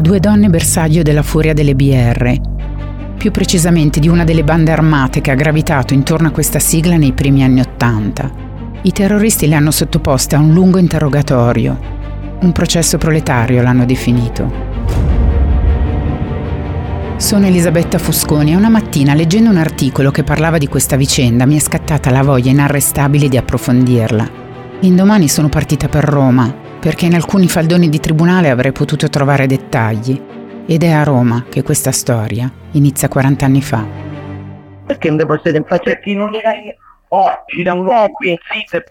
Due donne bersaglio della furia delle BR, più precisamente di una delle bande armate che ha gravitato intorno a questa sigla nei primi anni Ottanta. I terroristi le hanno sottoposte a un lungo interrogatorio. Un processo proletario l'hanno definito. Sono Elisabetta Fosconi e una mattina leggendo un articolo che parlava di questa vicenda mi è scattata la voglia inarrestabile di approfondirla. L'indomani sono partita per Roma, perché in alcuni faldoni di tribunale avrei potuto trovare dettagli ed è a Roma che questa storia inizia 40 anni fa. Perché non devo essere in facettino? Oh, ci da un qui, zitte,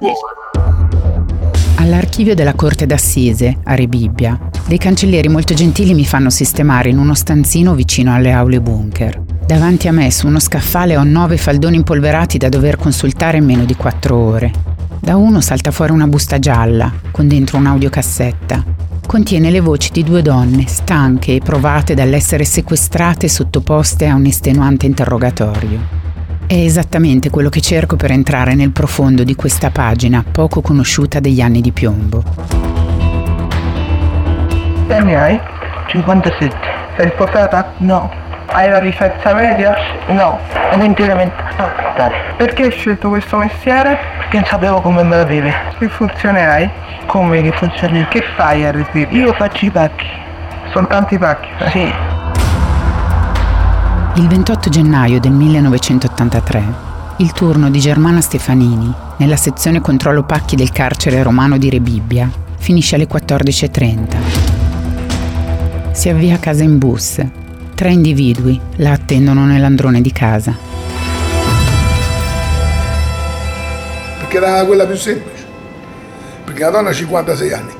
All'archivio della Corte d'Assise, a Rebibbia, dei cancellieri molto gentili mi fanno sistemare in uno stanzino vicino alle aule bunker. Davanti a me, su uno scaffale, ho nove faldoni impolverati da dover consultare in meno di quattro ore. Da uno salta fuori una busta gialla, con dentro un'audiocassetta contiene le voci di due donne stanche e provate dall'essere sequestrate e sottoposte a un estenuante interrogatorio. È esattamente quello che cerco per entrare nel profondo di questa pagina poco conosciuta degli anni di piombo. Che anni hai? 57. Sei sposata? No. Hai la licenza media? No. Ed interamente Perché hai scelto questo mestiere? Perché non sapevo come me la vive. Che funzione hai? Come che funzione? Che fai a Resip? Io faccio i pacchi. Sono tanti pacchi? Sì. Il 28 gennaio del 1983, il turno di Germana Stefanini, nella sezione controllo pacchi del carcere romano di Rebibbia, finisce alle 14.30. Si avvia a casa in bus. Tre individui la attendono nell'androne di casa. Perché era quella più semplice perché la donna ha 56 anni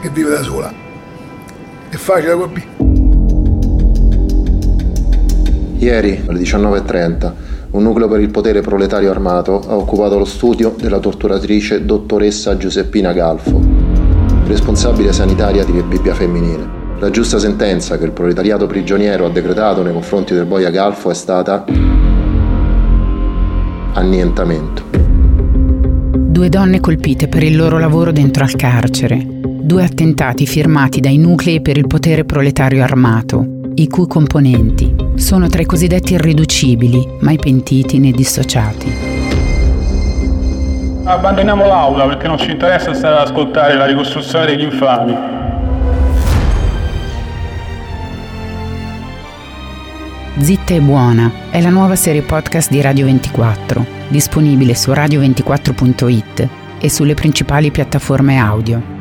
che vive da sola. È facile colpire. Ieri alle 19.30 un nucleo per il potere proletario armato ha occupato lo studio della torturatrice dottoressa Giuseppina Galfo, responsabile sanitaria di Bibbia Femminile. La giusta sentenza che il proletariato prigioniero ha decretato nei confronti del boia Galfo è stata annientamento. Due donne colpite per il loro lavoro dentro al carcere. Due attentati firmati dai nuclei per il potere proletario armato, i cui componenti sono tra i cosiddetti irriducibili, mai pentiti né dissociati. Abbandoniamo l'aula perché non ci interessa stare ad ascoltare la ricostruzione degli infami. Zitta e buona è la nuova serie podcast di Radio 24 disponibile su radio24.it e sulle principali piattaforme audio.